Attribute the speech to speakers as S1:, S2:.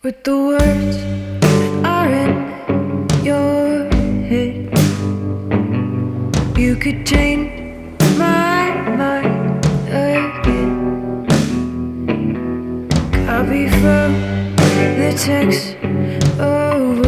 S1: With the words are in your head, you could change my mind again. Copy from the text. Oh,